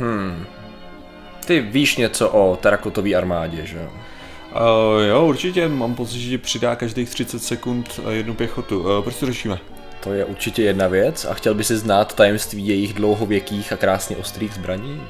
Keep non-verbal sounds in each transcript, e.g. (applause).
Hmm. Ty víš něco o terakotové armádě, že jo? Uh, jo, určitě, mám pocit, že ti přidá každých 30 sekund eh, jednu pěchotu. Uh, proč to řešíme? To je určitě jedna věc a chtěl by si znát tajemství jejich dlouhověkých a krásně ostrých zbraní?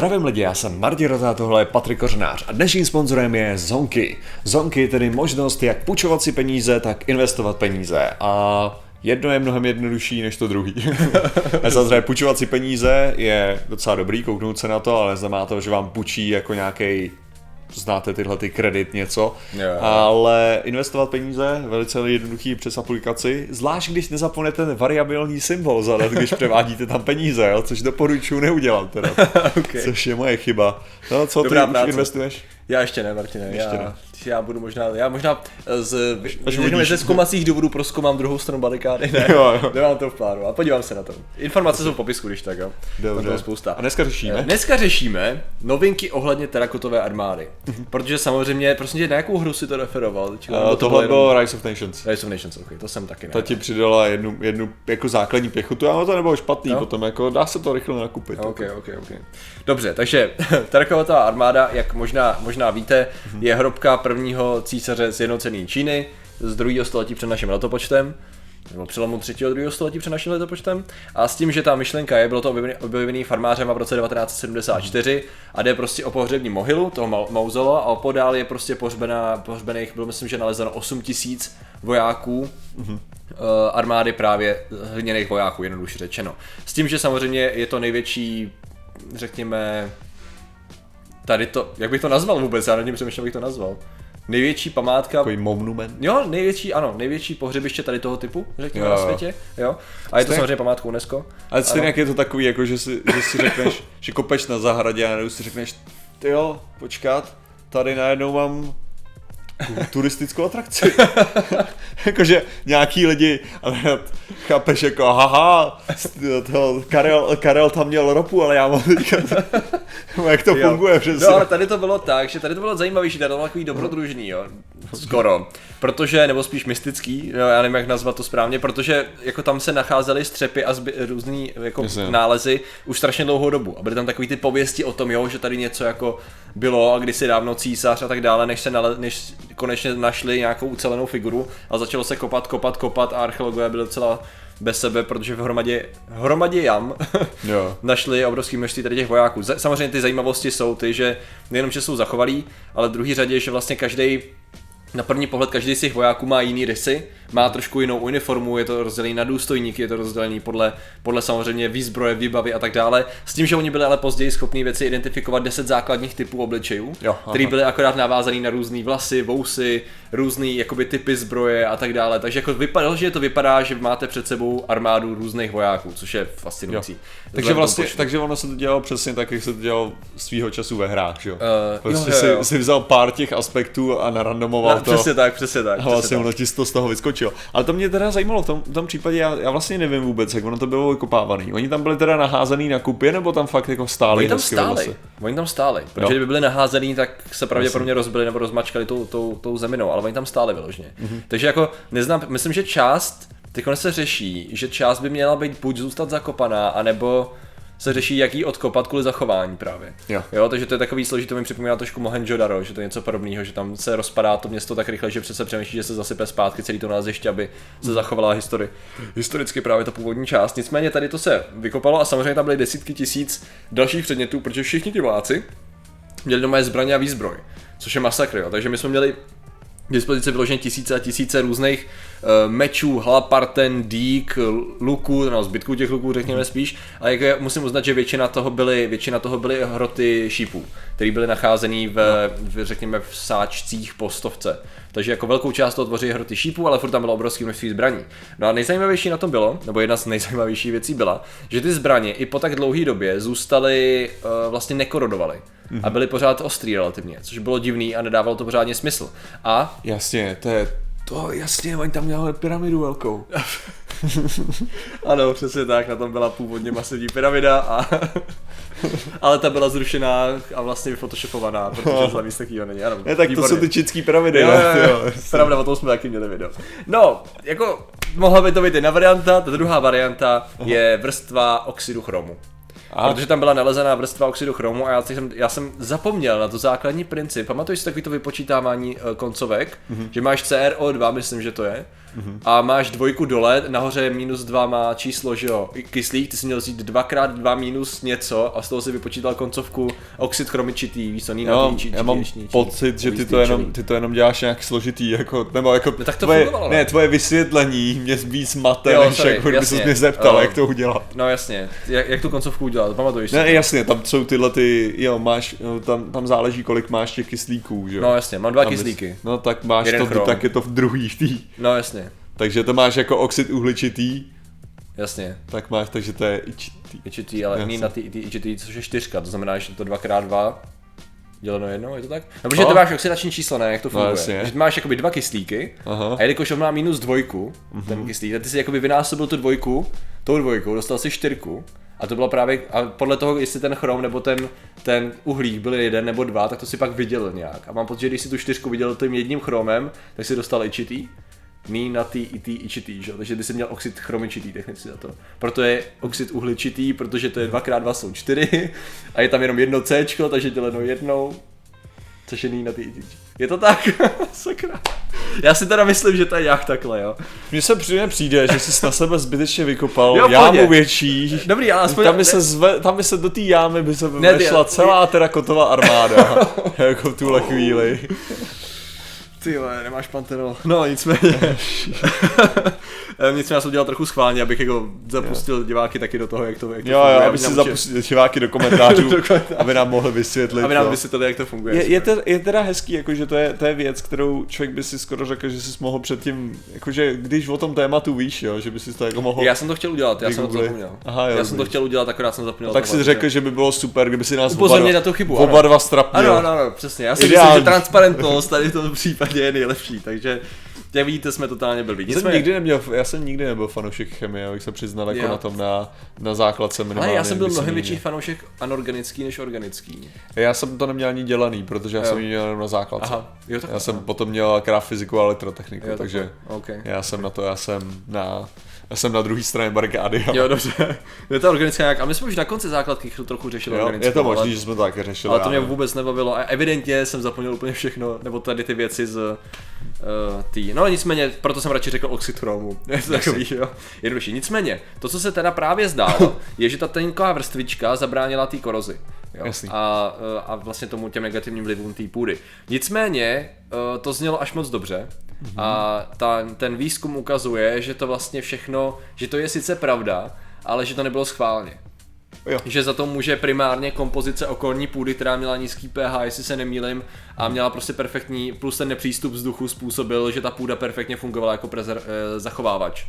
Zdravím lidi, já jsem Martin Rota, tohle je Patrik Kořenář a dnešním sponzorem je Zonky. Zonky tedy možnost jak půjčovat si peníze, tak investovat peníze a jedno je mnohem jednodušší než to druhý. (laughs) Samozřejmě půjčovat si peníze je docela dobrý, kouknout se na to, ale znamená to, že vám půjčí jako nějaký znáte tyhle ty kredit něco, Jo, ale investovat peníze velice jednoduchý přes aplikaci, zvlášť když nezapomnete ten variabilní symbol zadat, když převádíte tam peníze, jo, což doporučuji neudělat teda, (laughs) Okay. což je moje chyba. No co, Dobrá ty už práce. investuješ? Já ještě ne, Martine. Ještě já, ne. já budu možná, já možná z, až řekněme, ze zkoumacích důvodů proskoumám druhou stranu barikády. Ne, Jo, jo. nemám to v plánu a podívám se na to. Informace jsou v popisku, když tak, jo. Dobře. toho spousta. A dneska řešíme? Dneska řešíme novinky ohledně terakotové armády. Protože samozřejmě, prosím tě, na jakou hru si to referoval? Uh, to tohle jenom- bylo Rise of Nations. Rise of Nations, okay, to jsem taky ne. Ta ti přidala jednu, jednu jako základní pěchotu, ale to nebylo špatný, Jo. potom jako dá se to rychle nakupit. OK, OK, OK. Dobře, takže (laughs) Terakotová armáda, jak možná, možná víte, je hrobka prvního císaře sjednocený Číny z druhého století před naším letopočtem nebo přelomu třetího a druhého století před naším letopočtem. A s tím, že ta myšlenka je, bylo to objevený, farmářem v roce 1974 a jde prostě o pohřební mohylu, toho mau- mauzolo a opodál je prostě pohřbená, pohřbených, bylo myslím, že nalezeno 8 tisíc vojáků uh, armády právě hliněných vojáků, jednoduše řečeno. S tím, že samozřejmě je to největší, řekněme, tady to, jak bych to nazval vůbec, já nad tím přemýšlel, jak bych to nazval. Největší památka, Takový monument. jo, největší, ano, největší pohřebiště tady toho typu, řekněme, Jo, na světě, jo. A je to samozřejmě památkou UNESCO. Ale stejně jak je to takový, jako že si, že si řekneš, (laughs) že kopeš na zahradě a najednou si řekneš, ty jo, počkat, tady najednou mám tu- turistickou atrakci. (laughs) Jakože nějaký lidi, ale chápeš jako, haha, to, Karel, Karel tam měl ropu, ale já mám teďka, jak to Jo. funguje přesně. No ale tady to bylo tak, že tady to bylo zajímavější, tady to bylo takový dobrodružný, jo. Skoro. Protože, nebo spíš mystický, no, já nevím jak nazvat to správně, protože jako tam se nacházely střepy a zby, různý jako Jasně. nálezy už strašně dlouhou dobu. A byly tam takový ty pověsti o tom, jo, že tady něco jako bylo a kdysi dávno císař a tak dále, než se nale, než konečně našli nějakou ucelenou figuru a začalo se kopat, kopat, kopat a archeologové byli docela bez sebe, protože v hromadě, hromadě jam (laughs) Jo. našli obrovské množství tady těch vojáků. Samozřejmě ty zajímavosti jsou ty, že nejenom, že jsou zachovalí, ale v druhé řadě, že vlastně každý na první pohled každý z těch vojáků má jiný rysy, má trošku jinou uniformu, je to rozdělený na důstojníky, je to rozdělený podle, podle samozřejmě výzbroje, výbavy a tak dále. S tím, že oni byli ale později schopní věci identifikovat 10 základních typů obličejů, Jo, aha. který byly akorát navázaný na různé vlasy, vousy, různý jakoby typy zbroje a tak dále. Takže jako vypadá, že to vypadá, že máte před sebou armádu různých vojáků, což je fascinující. Jo. Takže vlastně, takže ono se to dělalo přesně tak, jak se to dělalo svýho času ve hrách, že jo? Eh, Prostě jo, jo, jo. Si, si vzal pár těch aspektů a narandomoval to. přesně tak, přesně tak. A vlastně ono ti to z toho vyskočilo. Ale to mě teda zajímalo, v tom, v tom případě já, já vlastně nevím vůbec, jak ono to bylo vykopávaný. Oni tam byli teda naházený na kupě, nebo tam fakt jako stáli? Oni tam stáli, lese? oni tam stáli, protože Jo. kdyby byli naházený, tak se pravděpodobně rozbili nebo rozmačkali tou, tou, tou zeminou, ale oni tam stáli vyloženě. Mhm. Takže jako neznám, myslím, že část, teď se řeší, že část by měla být buď zůstat zakopaná, anebo se řeší, jak ji odkopat kvůli zachování právě. Jo. jo takže to je takový složitý, to mi připomíná trošku Mohenjo-daro, že to je něco podobného, že tam se rozpadá to město tak rychle, že přece přemýšlí, že se zasype zpátky celý to názeště, aby se zachovala histori- historicky právě ta původní část. Nicméně tady to se vykopalo a samozřejmě tam byly desítky tisíc dalších předmětů, protože všichni ti vojáci měli doma zbraně a výzbroj, což je masakr, jo. takže my jsme měli k dispozici vyloženě tisíce a tisíce různých uh, mečů, hlaparten, dík, luků, no zbytků těch luků řekněme spíš, a jak je, musím uznat, že většina toho byly, většina toho byly hroty šípů, které byly nacházený v, v, řekněme v sáčcích po stovce. Takže jako velkou část toho tvoří hroty šípů, ale furt tam bylo obrovské množství zbraní. No a nejzajímavější na tom bylo, nebo jedna z nejzajímavějších věcí byla, že ty zbraně i po tak dlouhé době zůstaly uh, vlastně nekorodovaly. A byly pořád ostrý relativně, což bylo divný a nedávalo to pořádně smysl. A Jasně, to je, to jasně, oni tam měli pyramidu velkou. (laughs) Ano, přesně tak, na tom byla původně masivní pyramida a (laughs) ale ta byla zrušená a vlastně vyfotoshopovaná, protože za nic takového není. Ano, Ne, tak to výborně. jsou ty čínský pyramidy, Jo, jo, jo. jo. Pravda, o tom jsme taky měli video. No, jako mohla by to být jedna varianta, ta druhá varianta je vrstva oxidu chromu. Aha. Protože tam byla nalezená vrstva oxidu chromu a já jsem, já jsem zapomněl na to základní princip. Pamatuješ si takový to vypočítávání eh, koncovek, Mhm. mm-hmm. že máš CRO2, myslím, že to je, mm-hmm. a máš dvojku dole, nahoře je minus 2 má číslo, že jo, kyslík, ty jsi měl vzít 2x2 minus něco a z toho si vypočítal koncovku oxid chromičitý, víš co, či, já mám či pocit, že ty to, jenom, ty to jenom děláš nějak složitý, jako, nebo jako No tak to tvoje, ne? ne, tvoje vysvětlení mě víc mate, Jo, než sorry, jako, kdyby mě zeptal, Jo. jak to udělat. No jasně, jak, jak tu koncovku udělat, pamatuješ si? Ne, jasně, tam jsou tyhle ty, jo, máš, jo, tam, tam záleží, kolik máš těch kyslíků, že jo. No jasně, mám dva Tam kyslíky. No tak máš Jeden to, chrom. tak je to v druhý v tý. No jasně, Takže to máš jako oxid uhličitý, jasně. tak máš, takže to je ičitý. Ičitý, ale jiný na ty, ty ičitý, což je čtyřka, to znamená, že to 2x2 děleno jednou, je to tak? No, protože No. to máš oxidační číslo, ne, jak to funguje. jasně. že máš jakoby dva kyslíky Aha. a jelikož on má minus dvojku, ten kyslík, tak ty si jakoby vynásobil tu dvojku, tou dvojkou, dostal si čtyřku a to bylo právě, a podle toho, jestli ten chrom nebo ten, ten uhlík byl jeden nebo dva, tak to si pak viděl nějak. A mám pocit, že když si tu čtyřku viděl tím jedním chromem, tak si dostal ičitý. Mí na ty i ty ičitý, že? takže ty jsi měl oxid chromičitý technicky za to. Proto je oxid uhličitý, protože to je 2x2 jsou 4 (laughs) a je tam jenom jedno C, takže děleno jednou, což je ní na ty i ty. Je to tak? (laughs) Sakra. Já si teda myslím, že to je nějak takhle, jo. Mně se přijde, přijde, že jsi na sebe zbytečně vykopal Jo, jámu větší. Dobrý, ale aspoň... Tam by, se zve, tam by se do té jámy by se vešla celá terakotová armáda, (laughs) jako v tuhle chvíli. Ty nemáš pantenol. No, nicméně. Nicméně já jsem dělal trochu schválně, abych jako zapustil diváky taky do toho, jak to, jak to Jo, funguje. jo, aby si zapustil diváky do komentářů, (laughs) Do komentářů. aby nám mohli vysvětlit. aby nám no. vysvětlili, jak to funguje. je, je, te, je teda hezký, jako, že to je, to je věc, kterou člověk by si skoro řekl, že jsi mohl předtím, jakože když o tom tématu víš, jo, že by si to jako mohl... Já jsem to chtěl udělat, já jsem to zapomněl. Aha, jo, já jsem to chtěl udělat, akorát jsem zapomněl. tak si řekl, že by bylo super, kdyby si nás Upozornit oba, na tu chybu, oba dva strapnil. Ano, ano, ano, přesně. Já si myslím, že transparentnost tady v tom případě je nejlepší, takže jak vidíte, jsme totálně blbí. Já jsem, Nicméně, nikdy neměl, já jsem nikdy nebyl fanoušek chemie, abych se přiznal jako na tom na, na základce minimálně. ale já jsem byl mnohem větší fanoušek anorganický než organický. Já jsem to neměl ani dělaný, protože já Jo. jsem ji měl jenom na základce. Aha, jo, tak Já jsem potom měl akorát fyziku a elektrotechniku, Jo, takže takhle. OK. já jsem na to, já jsem na, já jsem na druhé straně bargády. Jo, dobře. Je to organická nějak, a my jsme už na konci základky to trochu řešili Jo, je to ale- možné, že jsme to taky řešili. Ale to mě ano. vůbec nebavilo a evidentně jsem zapomněl úplně všechno, nebo tady ty věci z uh, tý. No nicméně, proto jsem radši řekl oxid chromu. (laughs) Je to takový, jo. Jednodušší. Nicméně, to, co se teda právě zdálo, (laughs) je, že ta tenká vrstvička zabránila té korozi. Jo? Jasný. A, eh, a vlastně tomu těm negativním vlivům té půdy. Nicméně, eh, to znělo až moc dobře. A ta, ten výzkum ukazuje, že to vlastně všechno, že to je sice pravda, ale že to nebylo schválně Jo. že za to může primárně kompozice okolní půdy, která měla nízký pH, jestli se nemýlim, a měla prostě perfektní, plus ten nepřístup vzduchu způsobil, že ta půda perfektně fungovala jako prezer, eh, zachovávač.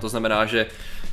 To znamená, že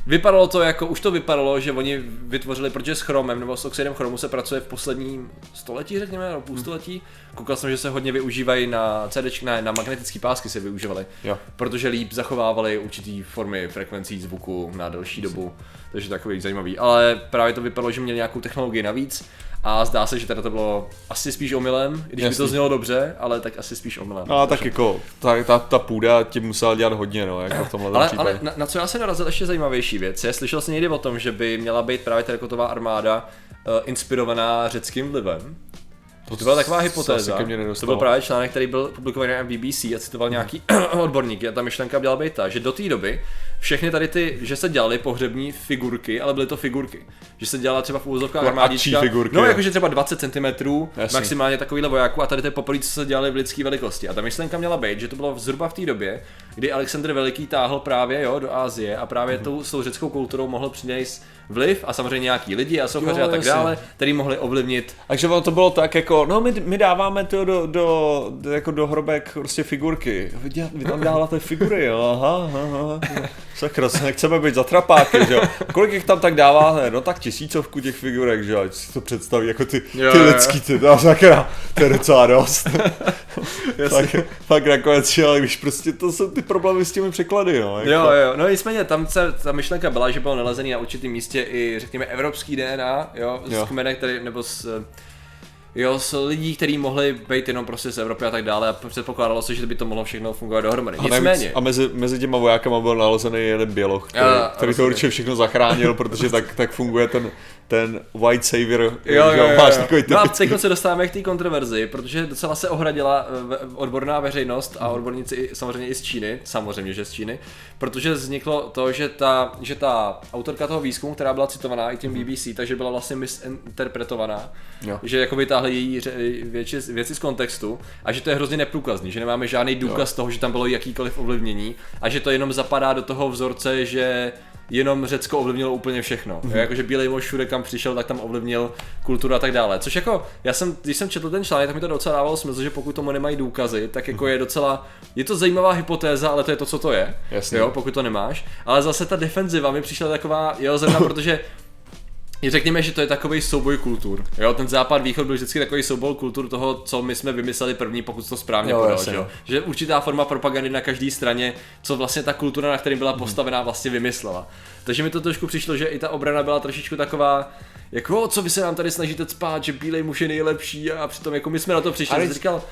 vypadalo to jako, už to vypadalo, že oni vytvořili, protože s chromem nebo s oxidem chromu se pracuje v posledním století, řekněme, nebo půlstoletí. Koukal jsem, že se hodně využívají na CD, ne, na magnetické pásky se využívaly, Jo. protože líp zachovávali určitý formy frekvencí zvuku na delší dobu, takže takový zajímavý. Ale právě to vypadalo, že měli nějakou technologii navíc a zdá se, že teda to bylo asi spíš omylem, i když by Jasný. to znělo dobře, ale tak asi spíš omylem. No a tak jako, ta, ta, ta půda ti musela dělat hodně, no, jako v tomhle ale, případě. ale na, na, co já jsem narazil ještě zajímavější věc, je, slyšel jsi někdy o tom, že by měla být právě terakotová armáda uh, inspirovaná řeckým vlivem? To byla taková se hypotéza. To byl právě článek, který byl publikovaný na BBC a citoval nějaký (clears throat) odborník. A ta myšlenka měla být ta, že do té doby všechny tady ty, že se dělaly pohřební figurky, ale byly to figurky. Že se dělala třeba v úvozovkách Jako armádička. figurky, no, jakože třeba 20 cm, Jasný. maximálně takovýhle vojáků a tady ty poprvé, co se dělali v lidské velikosti. A ta myšlenka měla být, že to bylo zhruba v té době, kdy Alexandr Veliký táhl právě jo, do Asie a právě Mhm. tou, s tou řeckou kulturou mohl přinést vliv a samozřejmě nějaký lidi a sochaři a tak jasně. dále, který mohli ovlivnit Takže ono to bylo tak jako, no my, my dáváme to do, do, do, jako do hrobek prostě figurky. Vy, vy tam dáváte figury, jo, aha, aha, aha. Sakra, se nechceme být zatrapáky, že jo. Kolik jich tam tak dává? No tak tisícovku těch figurek, že jo, ať si to představí jako ty, Jo, ty jo, lidský, ty, no sakra, to je docela dost. (laughs) tak, tak nakonec, že, ale když prostě to jsou ty problémy s těmi překlady, no. Jako. Jo, jo, no nicméně tam se, ta myšlenka byla, že bylo nalezený na určitém místě i, řekněme, evropský DNA, jo, z Jo. kmene, který, nebo z, jo, z lidí, kteří mohli být jenom prostě z Evropy a tak dále a předpokládalo se, že by to mohlo všechno fungovat dohromady. A, Nicméně, a mezi, mezi těma vojákama byl nalezený jeden běloch, který, Jo, který to určitě všechno zachránil, protože tak, tak funguje ten, ten white savior, Jo, jo, jo, máš jo. takový No a teď se dostáváme k té kontroverzi, protože docela se ohradila eh, odborná veřejnost a odborníci i- samozřejmě i z Číny, samozřejmě, že z Číny, protože vzniklo to, že ta, že ta autorka toho výzkumu, která byla citovaná i tím BBC, takže byla vlastně misinterpretovaná, Jo. že jako vytáhli její věci, věci z kontextu a že to je hrozně neprůkazný, že nemáme žádný důkaz toho, že tam bylo jakýkoliv ovlivnění a že to jenom zapadá do toho vzorce, že jenom Řecko ovlivnilo úplně všechno. Mm-hmm. Jakože Bílej mož všude kam přišel, tak tam ovlivnil kulturu a tak dále. Což jako, já jsem, když jsem četl ten článek, tak mi to docela dávalo smysl, že pokud tomu nemají důkazy, tak jako je docela, je to zajímavá hypotéza, ale to je to, co to je. Jasně. Jo, pokud to nemáš. Ale zase ta defenziva mi přišla taková, jo, zrovna (coughs) protože je řekněme, že to je takový souboj kultur. Jo, ten západ východ byl vždycky takový souboj kultur toho, co my jsme vymysleli první, pokud to správně Jo, podal, že, jo? no. že určitá forma propagandy na každé straně, co vlastně ta kultura, na které byla Mhm. postavená, vlastně vymyslela. Takže mi to trošku přišlo, že i ta obrana byla trošičku taková, jako "O, co vy se nám tady snažíte spát, že bílej muž je nejlepší a přitom jako my jsme na to přišli. Ale říkal,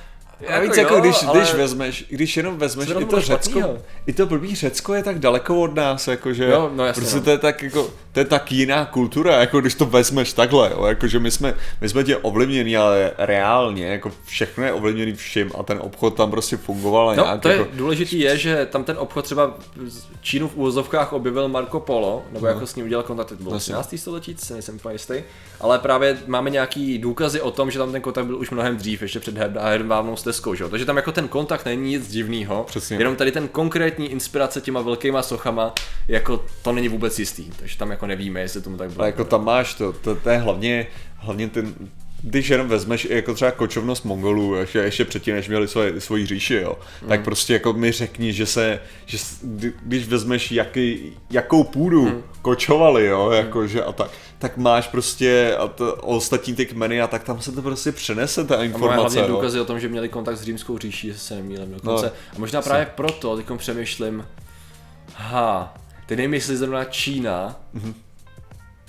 A víc jako, když, ale- když vezmeš, když jenom vezmeš i to Řecko, špatnýho? i to blbý Řecko je tak daleko od nás, jakože, Jo, no jasně, prostě no. to je tak jako, to je tak jiná kultura, jako když to vezmeš takhle, jo, jakože my jsme, my jsme tě ovlivněni, ale reálně, jako všechno je ovlivněný vším a ten obchod tam prostě fungoval No, nějak to je jako, důležitý je, že tam ten obchod třeba z Čínu v úvozovkách objevil Marco Polo, nebo jako s ním udělal kontakt, to bylo Jasně. 13. století, se nejsem úplně jistý, ale právě máme nějaký důkazy o tom, že tam ten kontakt byl už mnohem dřív, ještě před Her- Hermávnou stezkou, že jo? takže tam jako ten kontakt není nic divného, jenom tady ten konkrétní inspirace těma velkýma sochama, jako to není vůbec jistý, takže tam jako nevíme, jestli tomu tak bylo. a jako tam máš to, to, to je hlavně, hlavně ten, když jenom vezmeš jako třeba kočovnost Mongolů, ještě, ještě předtím, než měli svoje, svoji říši, jo, Mm. tak prostě jako mi řekni, že se, že když vezmeš jaký, jakou půdu Mm. kočovali, jo, jakože a tak, tak máš prostě a to, ostatní ty kmeny a tak tam se to prostě přenese ta A informace, hlavně jo. důkazy o tom, že měli kontakt s římskou říší, se nemýlím dokonce. No, a možná právě proto, teď přemýšlím, ha, ty nemyslí zrovna Čína, Mhm.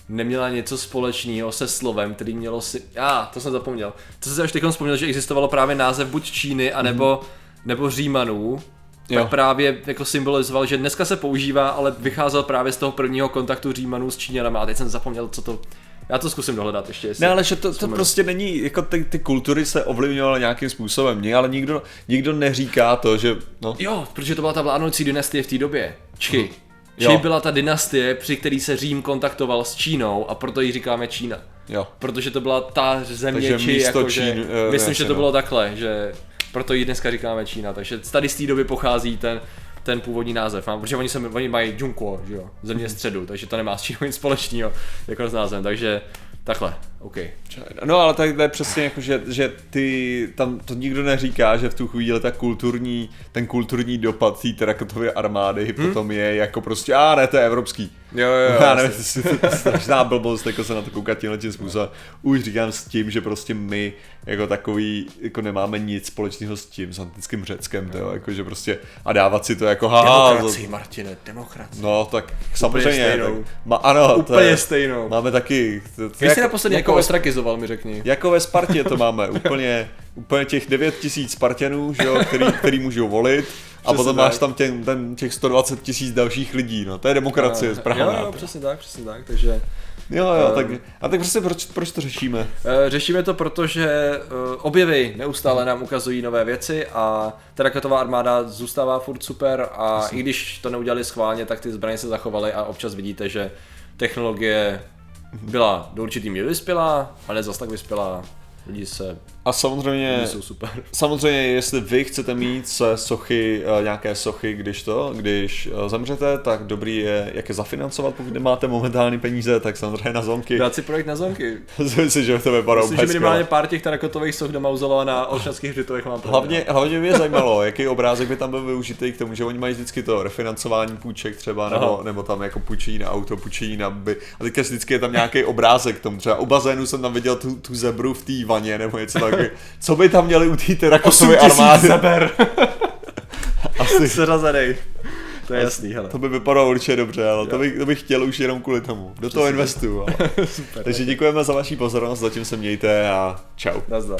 neměla něco společného se slovem, který mělo si... Já, ah, to jsem zapomněl. To jsem si až teď vzpomněl, že existovalo právě název buď Číny, anebo, nebo Římanů, Mhm. Jo. tak právě jako symbolizoval, že dneska se používá, ale vycházel právě z toho prvního kontaktu Římanů s Číňanama. A teď jsem zapomněl, co to... Já to zkusím dohledat ještě. jestli Ne, ale že to, to prostě není, jako ty, ty kultury se ovlivňovaly nějakým způsobem, ne, ale nikdo, nikdo neříká to, že, no, Jo, protože to byla ta vládnoucí dynastie v té době. Čchy. Jo. Čili byla ta dynastie, při který se Řím kontaktoval s Čínou a proto ji říkáme Čína. jo. Protože to byla ta země Takže Či, místo jako že, Čín, eh, myslím, jasně, že to no. bylo takhle, že proto ji dneska říkáme Čína. Takže tady z té doby pochází ten, ten původní název, protože oni, se, oni mají Junko, že jo, země středu, takže to nemá s Čínou nic společného jako s názvem, takže takhle, OK. No ale tak to je přesně jako, že, že ty, tam to nikdo neříká, že v tu chvíli ta kulturní, ten kulturní dopad té terakotové armády hmm? potom je jako prostě, a ne, to je evropský. Jo, jo, jo, (laughs) Já nevím, to je strašná blbost, jako se na to koukat tímhle tím způsobem. Už říkám s tím, že prostě my jako takový, jako nemáme nic společného s tím, s antickým Řeckem, to jo, jako, že prostě a dávat si to jako haha, Demokracii, Martine, demokracii. no tak samozřejmě, stejnou. tak, ma, ano, to Úplně je, stejnou. máme taky, to, to Když jsi naposledy jako někoho ve ostrakizoval, mi řekni. jako ve Spartě to máme, (laughs) úplně, úplně těch 9 tisíc Spartanů, že jo, který, který můžou volit a Přesně potom tak. máš tam těm, ten, těch 120 tisíc dalších lidí, no, to je demokracie správná. Jo, jo, přesně tak, přesně tak, takže... jo, jo, Ehm. tak, a tak prostě proč, proč to řešíme? Eh, Řešíme to proto, že eh, objevy neustále nám ukazují nové věci a ta raketová armáda zůstává furt super a i když to neudělali schválně, tak ty zbraně se zachovaly a občas vidíte, že technologie byla do určitý míry vyspělá, ale zas tak vyspělá. Lidi se A samozřejmě, Jsou super. samozřejmě, jestli vy chcete mít se sochy, eh, nějaké sochy, když to, když eh, zemřete, tak dobrý je, jak je zafinancovat, pokud nemáte momentální peníze, tak samozřejmě na zonky. Dát si projekt na zonky. (laughs) Myslím, že to vypadá Myslím, že minimálně pár těch terakotových soch do mauzela na olšanských hřbitovech mám. Hlavně, hlavně mě zajímalo, (laughs) jaký obrázek by tam byl využitý k tomu, že oni mají vždycky to refinancování půjček třeba, nebo, Aha. nebo tam jako půjčení na auto, půjčení na by. A teďka vždycky je tam nějaký obrázek k tomu. Třeba u bazénu jsem tam viděl tu, tu zebru v té vaně, nebo něco takového. (laughs) Co by tam měli u té terakotové armády? zeber. (laughs) Asi. Seřazený. To je jasný, hele. To by vypadalo určitě dobře, ale to bych, to bych chtěl už jenom kvůli tomu. Do toho investuju. Ale. (laughs) Super. Takže děkujeme za vaši pozornost, zatím se mějte a čau. Nazdar.